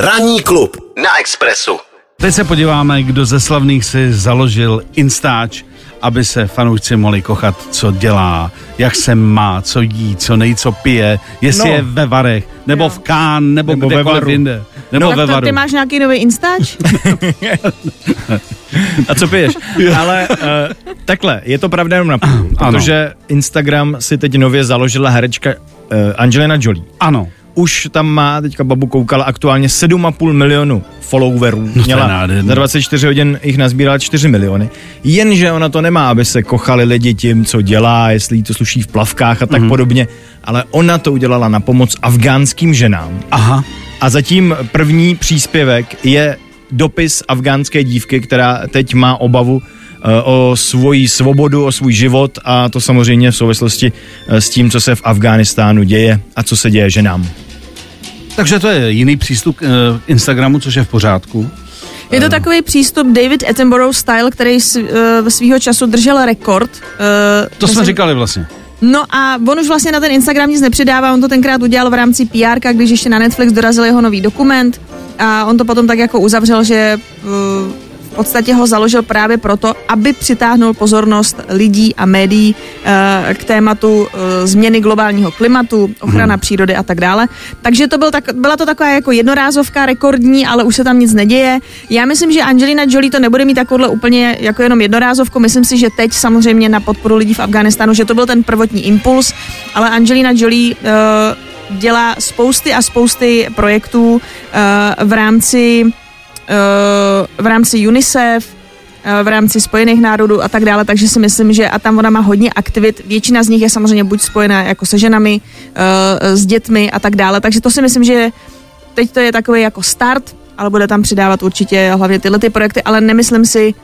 Ranní klub na Expressu. Teď se podíváme, kdo ze slavných si založil Instač, aby se fanoušci mohli kochat, co dělá, jak se má, co jí, co nejí, co pije, jestli No. je ve Varech, nebo v Kán, nebo, Nebo ve kdekoliv Varu. jinde. Nebo Tak ve to, Varu. ty máš nějaký nový Instač? A co piješ? Ale uh, takhle, je to pravda jenom na půl, Ano. protože Instagram si teď nově založila herečka uh, Angelina Jolie. Ano. Už tam má, teďka babu koukala, aktuálně 7,5 milionu followerů. No Měla za 24 hodin jich nazbírala 4 miliony. Jenže ona to nemá, aby se kochali lidi tím, co dělá, jestli jí to sluší v plavkách a tak Mhm. podobně. Ale ona to udělala na pomoc afgánským ženám. Aha. A zatím první příspěvek je dopis afgánské dívky, která teď má obavu eh, o svoji svobodu, o svůj život a to samozřejmě v souvislosti eh, s tím, co se v Afghánistánu děje a co se děje ženám. Takže to je jiný přístup k eh, Instagramu, což je v pořádku. Je to takový přístup David Attenborough style, který uh, svýho času držel rekord. To jsme říkali vlastně. No a on už vlastně na ten Instagram nic nepřidává, on to tenkrát udělal v rámci PR, když ještě na Netflix dorazil jeho nový dokument a on to potom tak jako uzavřel, že v podstatě ho založil právě proto, aby přitáhnul pozornost lidí a médií uh, k tématu uh, změny globálního klimatu, ochrana hmm. přírody a tak dále. Takže to byl tak, byla to taková jako jednorázovka rekordní, ale už se tam nic neděje. Já myslím, že Angelina Jolie to nebude mít takovhle úplně jako jenom jednorázovku. Myslím si, že teď samozřejmě na podporu lidí v Afghánistánu, že to byl ten prvotní impuls, ale Angelina Jolie uh, dělá spousty a spousty projektů uh, v rámci v rámci UNICEF, uh, v rámci Spojených národů a tak dále, takže si myslím, že a tam ona má hodně aktivit, většina z nich je samozřejmě buď spojená jako se ženami, uh, s dětmi a tak dále, takže to si myslím, že teď to je takový jako start, ale bude tam přidávat určitě hlavně tyhle ty projekty, ale nemyslím si,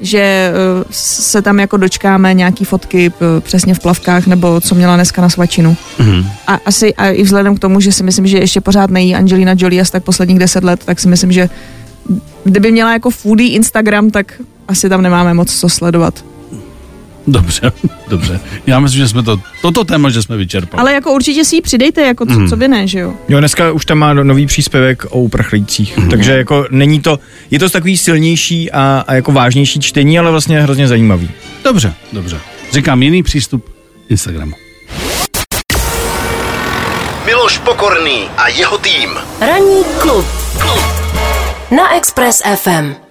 že se tam jako dočkáme nějaký fotky přesně v plavkách, nebo co měla dneska na svačinu. Mhm. A asi a i vzhledem k tomu, že si myslím, že ještě pořád nejí Angelina Jolie asi tak posledních deset let, tak si myslím, že kdyby měla jako foodie Instagram, tak asi tam nemáme moc co sledovat. Dobře, dobře. Já myslím, že jsme to, toto téma, že jsme vyčerpali. Ale jako určitě si ji přidejte, jako co, co by ne, že jo? Jo, dneska už tam má nový příspěvek o uprchlících, Mhm. takže jako není to, je to takový silnější a, a jako vážnější čtení, ale vlastně hrozně zajímavý. Dobře, dobře. Říkám jiný přístup Instagramu. Miloš Pokorný a jeho tým. Ranní klub na Express FM.